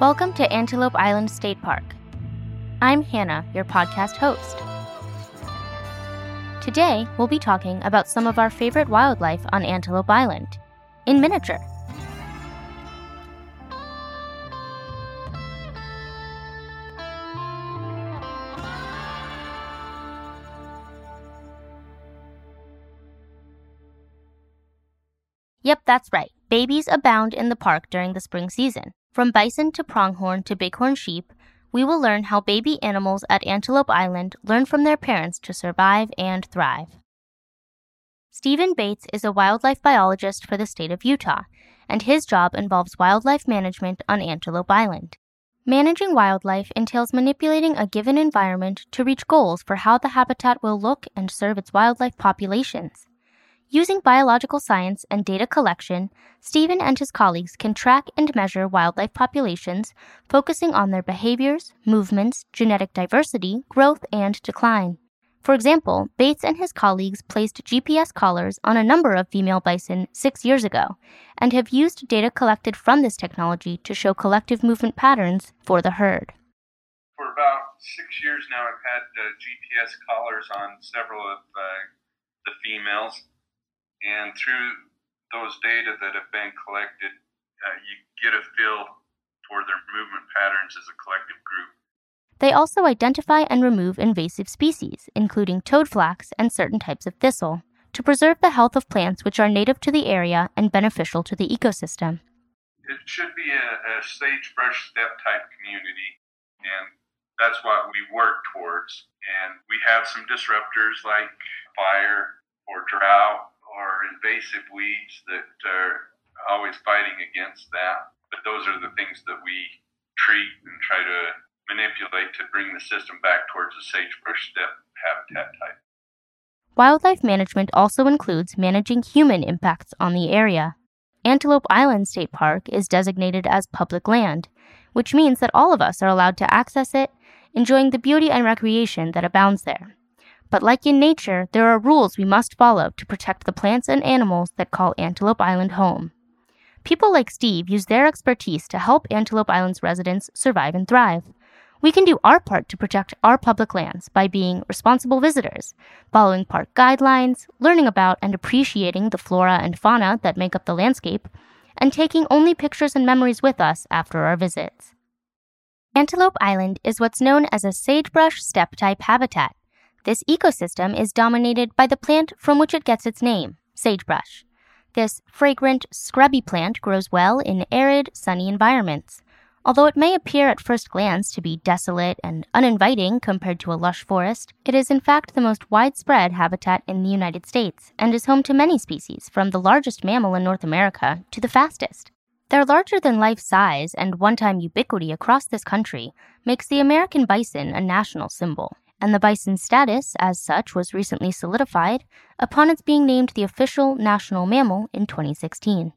Welcome to Antelope Island State Park. I'm Hannah, your podcast host. Today, we'll be talking about some of our favorite wildlife on Antelope Island in miniature. Yep, that's right. Babies abound in the park during the spring season. From bison to pronghorn to bighorn sheep, we will learn how baby animals at Antelope Island learn from their parents to survive and thrive. Stephen Bates is a wildlife biologist for the state of Utah, and his job involves wildlife management on Antelope Island. Managing wildlife entails manipulating a given environment to reach goals for how the habitat will look and serve its wildlife populations. Using biological science and data collection, Stephen and his colleagues can track and measure wildlife populations, focusing on their behaviors, movements, genetic diversity, growth, and decline. For example, Bates and his colleagues placed GPS collars on a number of female bison six years ago and have used data collected from this technology to show collective movement patterns for the herd. For about six years now, I've had uh, GPS collars on several of uh, the females and through those data that have been collected, uh, you get a feel for their movement patterns as a collective group. They also identify and remove invasive species, including toadflax and certain types of thistle, to preserve the health of plants which are native to the area and beneficial to the ecosystem. It should be a, a sagebrush steppe type community, and that's what we work towards. And we have some disruptors like fire or drought or invasive weeds that are always fighting against that. But those are the things that we treat and try to manipulate to bring the system back towards a sagebrush steppe habitat type. Wildlife management also includes managing human impacts on the area. Antelope Island State Park is designated as public land, which means that all of us are allowed to access it, enjoying the beauty and recreation that abounds there. But like in nature, there are rules we must follow to protect the plants and animals that call Antelope Island home. People like Steve use their expertise to help Antelope Island's residents survive and thrive. We can do our part to protect our public lands by being responsible visitors, following park guidelines, learning about and appreciating the flora and fauna that make up the landscape, and taking only pictures and memories with us after our visits. Antelope Island is what's known as a sagebrush steppe type habitat. This ecosystem is dominated by the plant from which it gets its name, sagebrush. This fragrant, scrubby plant grows well in arid, sunny environments. Although it may appear at first glance to be desolate and uninviting compared to a lush forest, it is in fact the most widespread habitat in the United States and is home to many species, from the largest mammal in North America to the fastest. Their larger than life size and one time ubiquity across this country makes the American bison a national symbol and the bison's status as such was recently solidified upon its being named the official national mammal in 2016.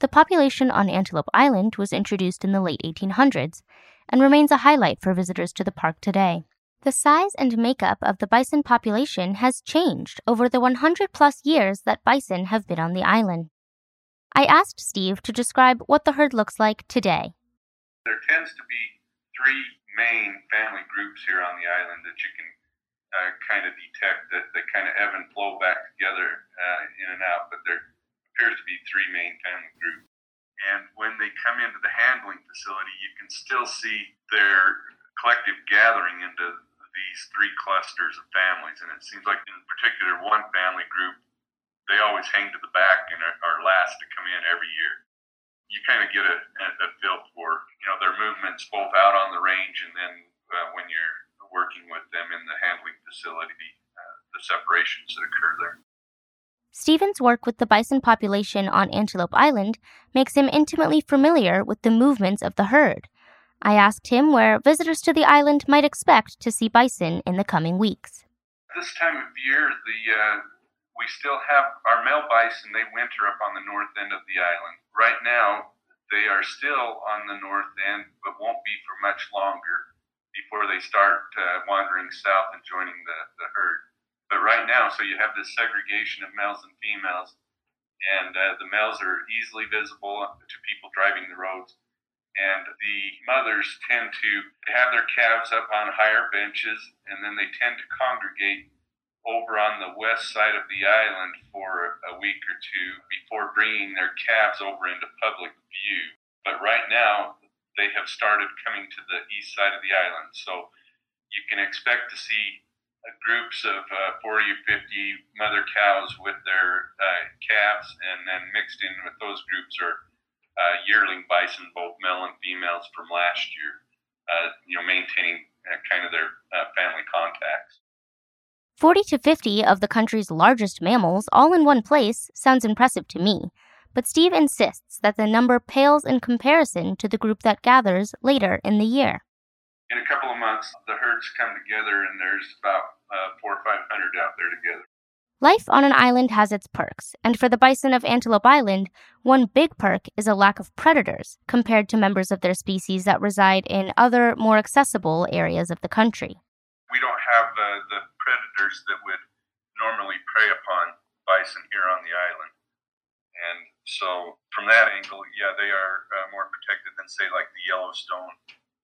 The population on Antelope Island was introduced in the late 1800s and remains a highlight for visitors to the park today. The size and makeup of the bison population has changed over the 100 plus years that bison have been on the island. I asked Steve to describe what the herd looks like today. There tends to be three main family groups here on the island that you can uh, kind of detect that they kind of ebb and flow back together uh, in and out, but there appears to be three main family groups. And when they come into the handling facility, you can still see their collective gathering into these three clusters of families. And it seems like, in particular, one family group, they always hang to the back and are, are last to come in every year you kind of get a, a, feel for you know their movements both out on the range and then uh, when you're working with them in the handling facility, uh, the separations that occur there. Stephen's work with the bison population on Antelope Island makes him intimately familiar with the movements of the herd. I asked him where visitors to the island might expect to see bison in the coming weeks. This time of year, the uh, we still have our male bison, they winter up on the north end of the island. Right now, they are still on the north end, but won't be for much longer before they start uh, wandering south and joining the, the herd. But right now, so you have this segregation of males and females, and uh, the males are easily visible to people driving the roads. and the mothers tend to have their calves up on higher benches, and then they tend to congregate over on the west side of the island for a week or two before bringing their calves over into public view. But right now, they have started coming to the east side of the island, so you can expect to see groups of uh, 40 or 50 mother cows with their uh, calves, and then mixed in with those groups are uh, yearling bison, both male and females from last year, uh, you know, maintaining uh, kind of their uh, family contacts. 40 to 50 of the country's largest mammals all in one place sounds impressive to me, but Steve insists that the number pales in comparison to the group that gathers later in the year. In a couple of months, the herds come together and there's about uh, four or five hundred out there together. Life on an island has its perks, and for the bison of Antelope Island, one big perk is a lack of predators compared to members of their species that reside in other, more accessible areas of the country. We don't have uh, the that would normally prey upon bison here on the island. And so, from that angle, yeah, they are uh, more protected than, say, like the Yellowstone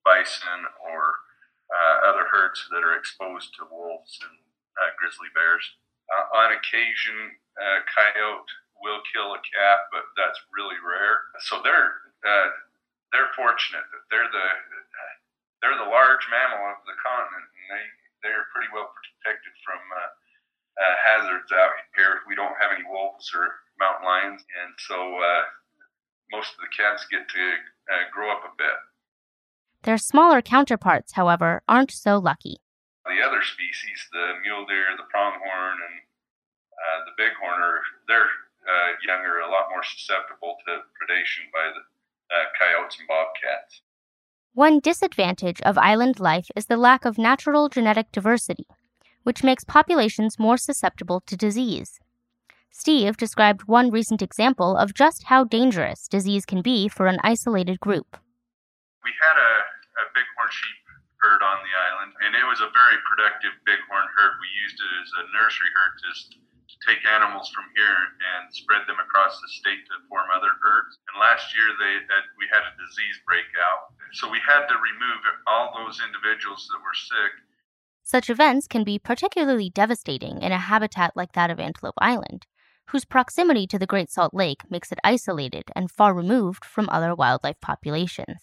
bison or uh, other herds that are exposed to wolves and uh, grizzly bears. Uh, on occasion, a coyote will kill a calf, but that's really rare. So they're uh, they're fortunate that they're the they're the large mammal of the continent, and they they're pretty well protected from uh, uh, hazards out here. We don't have any wolves or mountain lions, and so uh, most of the cats get to uh, grow up a bit. Their smaller counterparts, however, aren't so lucky the other species, the mule deer, the pronghorn, and uh, the bighorn, are they're uh, younger, a lot more susceptible to predation by the uh, coyotes and bobcats. One disadvantage of island life is the lack of natural genetic diversity, which makes populations more susceptible to disease. Steve described one recent example of just how dangerous disease can be for an isolated group. We had a, a bighorn sheep herd on the island, and it was a very productive bighorn herd. We used it as a nursery herd just take animals from here and spread them across the state to form other herds. And last year they had, we had a disease breakout, so we had to remove all those individuals that were sick. Such events can be particularly devastating in a habitat like that of Antelope Island, whose proximity to the Great Salt Lake makes it isolated and far removed from other wildlife populations.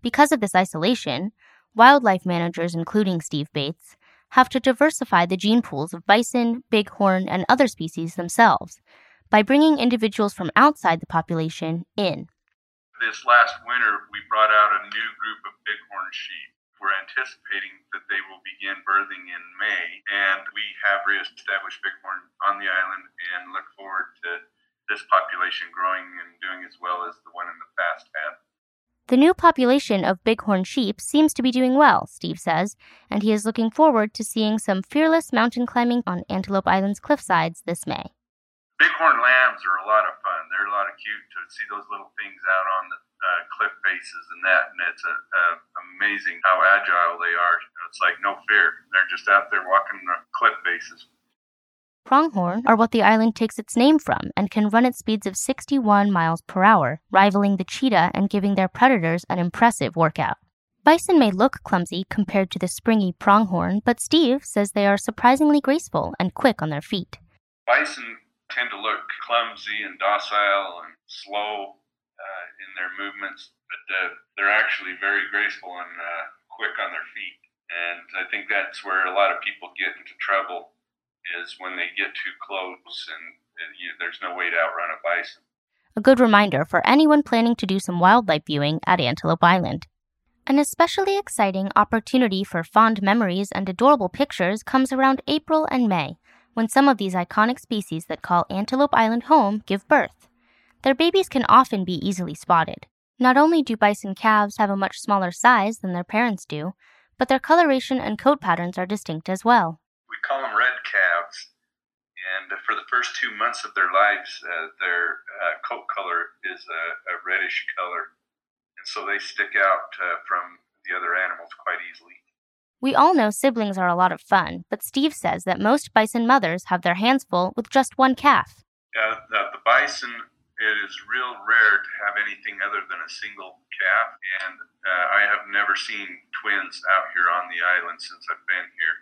Because of this isolation, wildlife managers, including Steve Bates, have to diversify the gene pools of bison, bighorn, and other species themselves by bringing individuals from outside the population in. This last winter, we brought out a new group of bighorn sheep. We're anticipating that they will begin birthing in May, and we have reestablished bighorn on the island and look forward to this population growing and doing as well as the one in the past had. The new population of bighorn sheep seems to be doing well, Steve says, and he is looking forward to seeing some fearless mountain climbing on Antelope Island's cliffsides this May. Bighorn lambs are a lot of fun. They're a lot of cute to see those little things out on the uh, cliff faces and that, and it's a, a amazing how agile they are. It's like no fear. They're just out there walking the cliff faces. Pronghorn are what the island takes its name from and can run at speeds of 61 miles per hour, rivaling the cheetah and giving their predators an impressive workout. Bison may look clumsy compared to the springy pronghorn, but Steve says they are surprisingly graceful and quick on their feet. Bison tend to look clumsy and docile and slow uh, in their movements, but uh, they're actually very graceful and uh, quick on their feet. And I think that's where a lot of people get into trouble is when they get too close and you, there's no way to outrun a bison. A good reminder for anyone planning to do some wildlife viewing at Antelope Island. An especially exciting opportunity for fond memories and adorable pictures comes around April and May, when some of these iconic species that call Antelope Island home give birth. Their babies can often be easily spotted. Not only do bison calves have a much smaller size than their parents do, but their coloration and coat patterns are distinct as well we call them red calves. For the first two months of their lives, uh, their uh, coat color is a, a, reddish color. And so they stick out uh, from the other animals quite easily. We all know siblings are a lot of fun, but Steve says that most bison mothers have their hands full with just one calf. Uh, the, the bison it is real rare to have anything other than a single calf, and uh, I have never seen twins out here on the island since I've been here.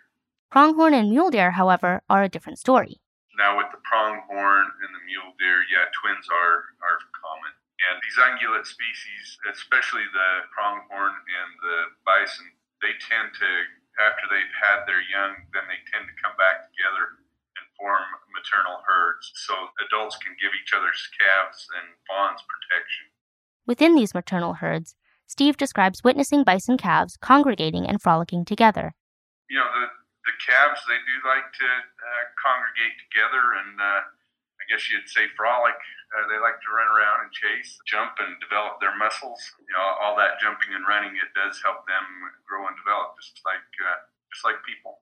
Pronghorn and mule deer, however, are a different story. Now, with the pronghorn and the mule deer, yeah, twins are, are common. And these ungulate species, especially the pronghorn and the bison, they tend to, after they've had their young, then they tend to come back together and form maternal herds. So adults can give each other's calves and fawns protection. Within these maternal herds, Steve describes witnessing bison calves congregating and frolicking together. You know, the, the calves, they do like to congregate together and uh, I guess you'd say frolic. Uh, they like to run around and chase, jump, and develop their muscles. You know, all that jumping and running, it does help them grow and develop, just like uh, just like people.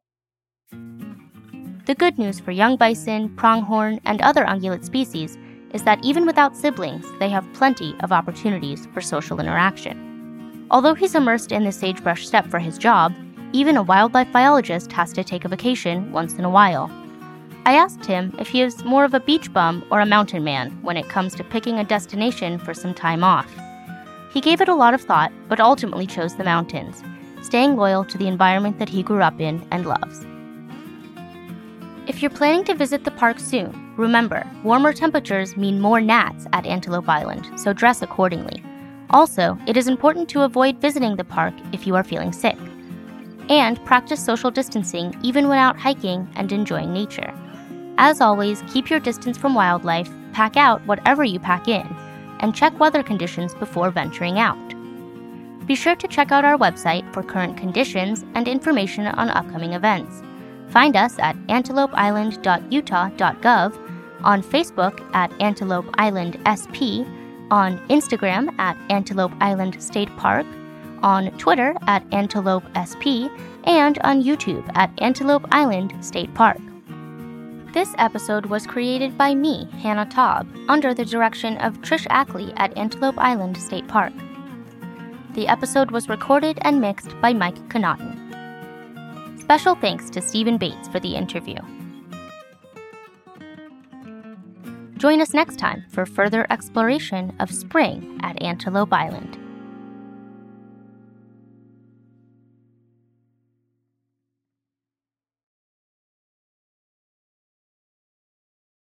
The good news for young bison, pronghorn, and other ungulate species is that even without siblings, they have plenty of opportunities for social interaction. Although he's immersed in the sagebrush steppe for his job, even a wildlife biologist has to take a vacation once in a while. I asked him if he is more of a beach bum or a mountain man when it comes to picking a destination for some time off. He gave it a lot of thought, but ultimately chose the mountains, staying loyal to the environment that he grew up in and loves. If you're planning to visit the park soon, remember, warmer temperatures mean more gnats at Antelope Island, so dress accordingly. Also, it is important to avoid visiting the park if you are feeling sick. And practice social distancing even when out hiking and enjoying nature. As always, keep your distance from wildlife, pack out whatever you pack in, and check weather conditions before venturing out. Be sure to check out our website for current conditions and information on upcoming events. Find us at antelopeisland.utah.gov, on Facebook at Antelope Island SP, on Instagram at Antelope Island State Park, on Twitter at Antelope SP, and on YouTube at Antelope Island State Park. This episode was created by me, Hannah Taub, under the direction of Trish Ackley at Antelope Island State Park. The episode was recorded and mixed by Mike Connaughton. Special thanks to Stephen Bates for the interview. Join us next time for further exploration of spring at Antelope Island.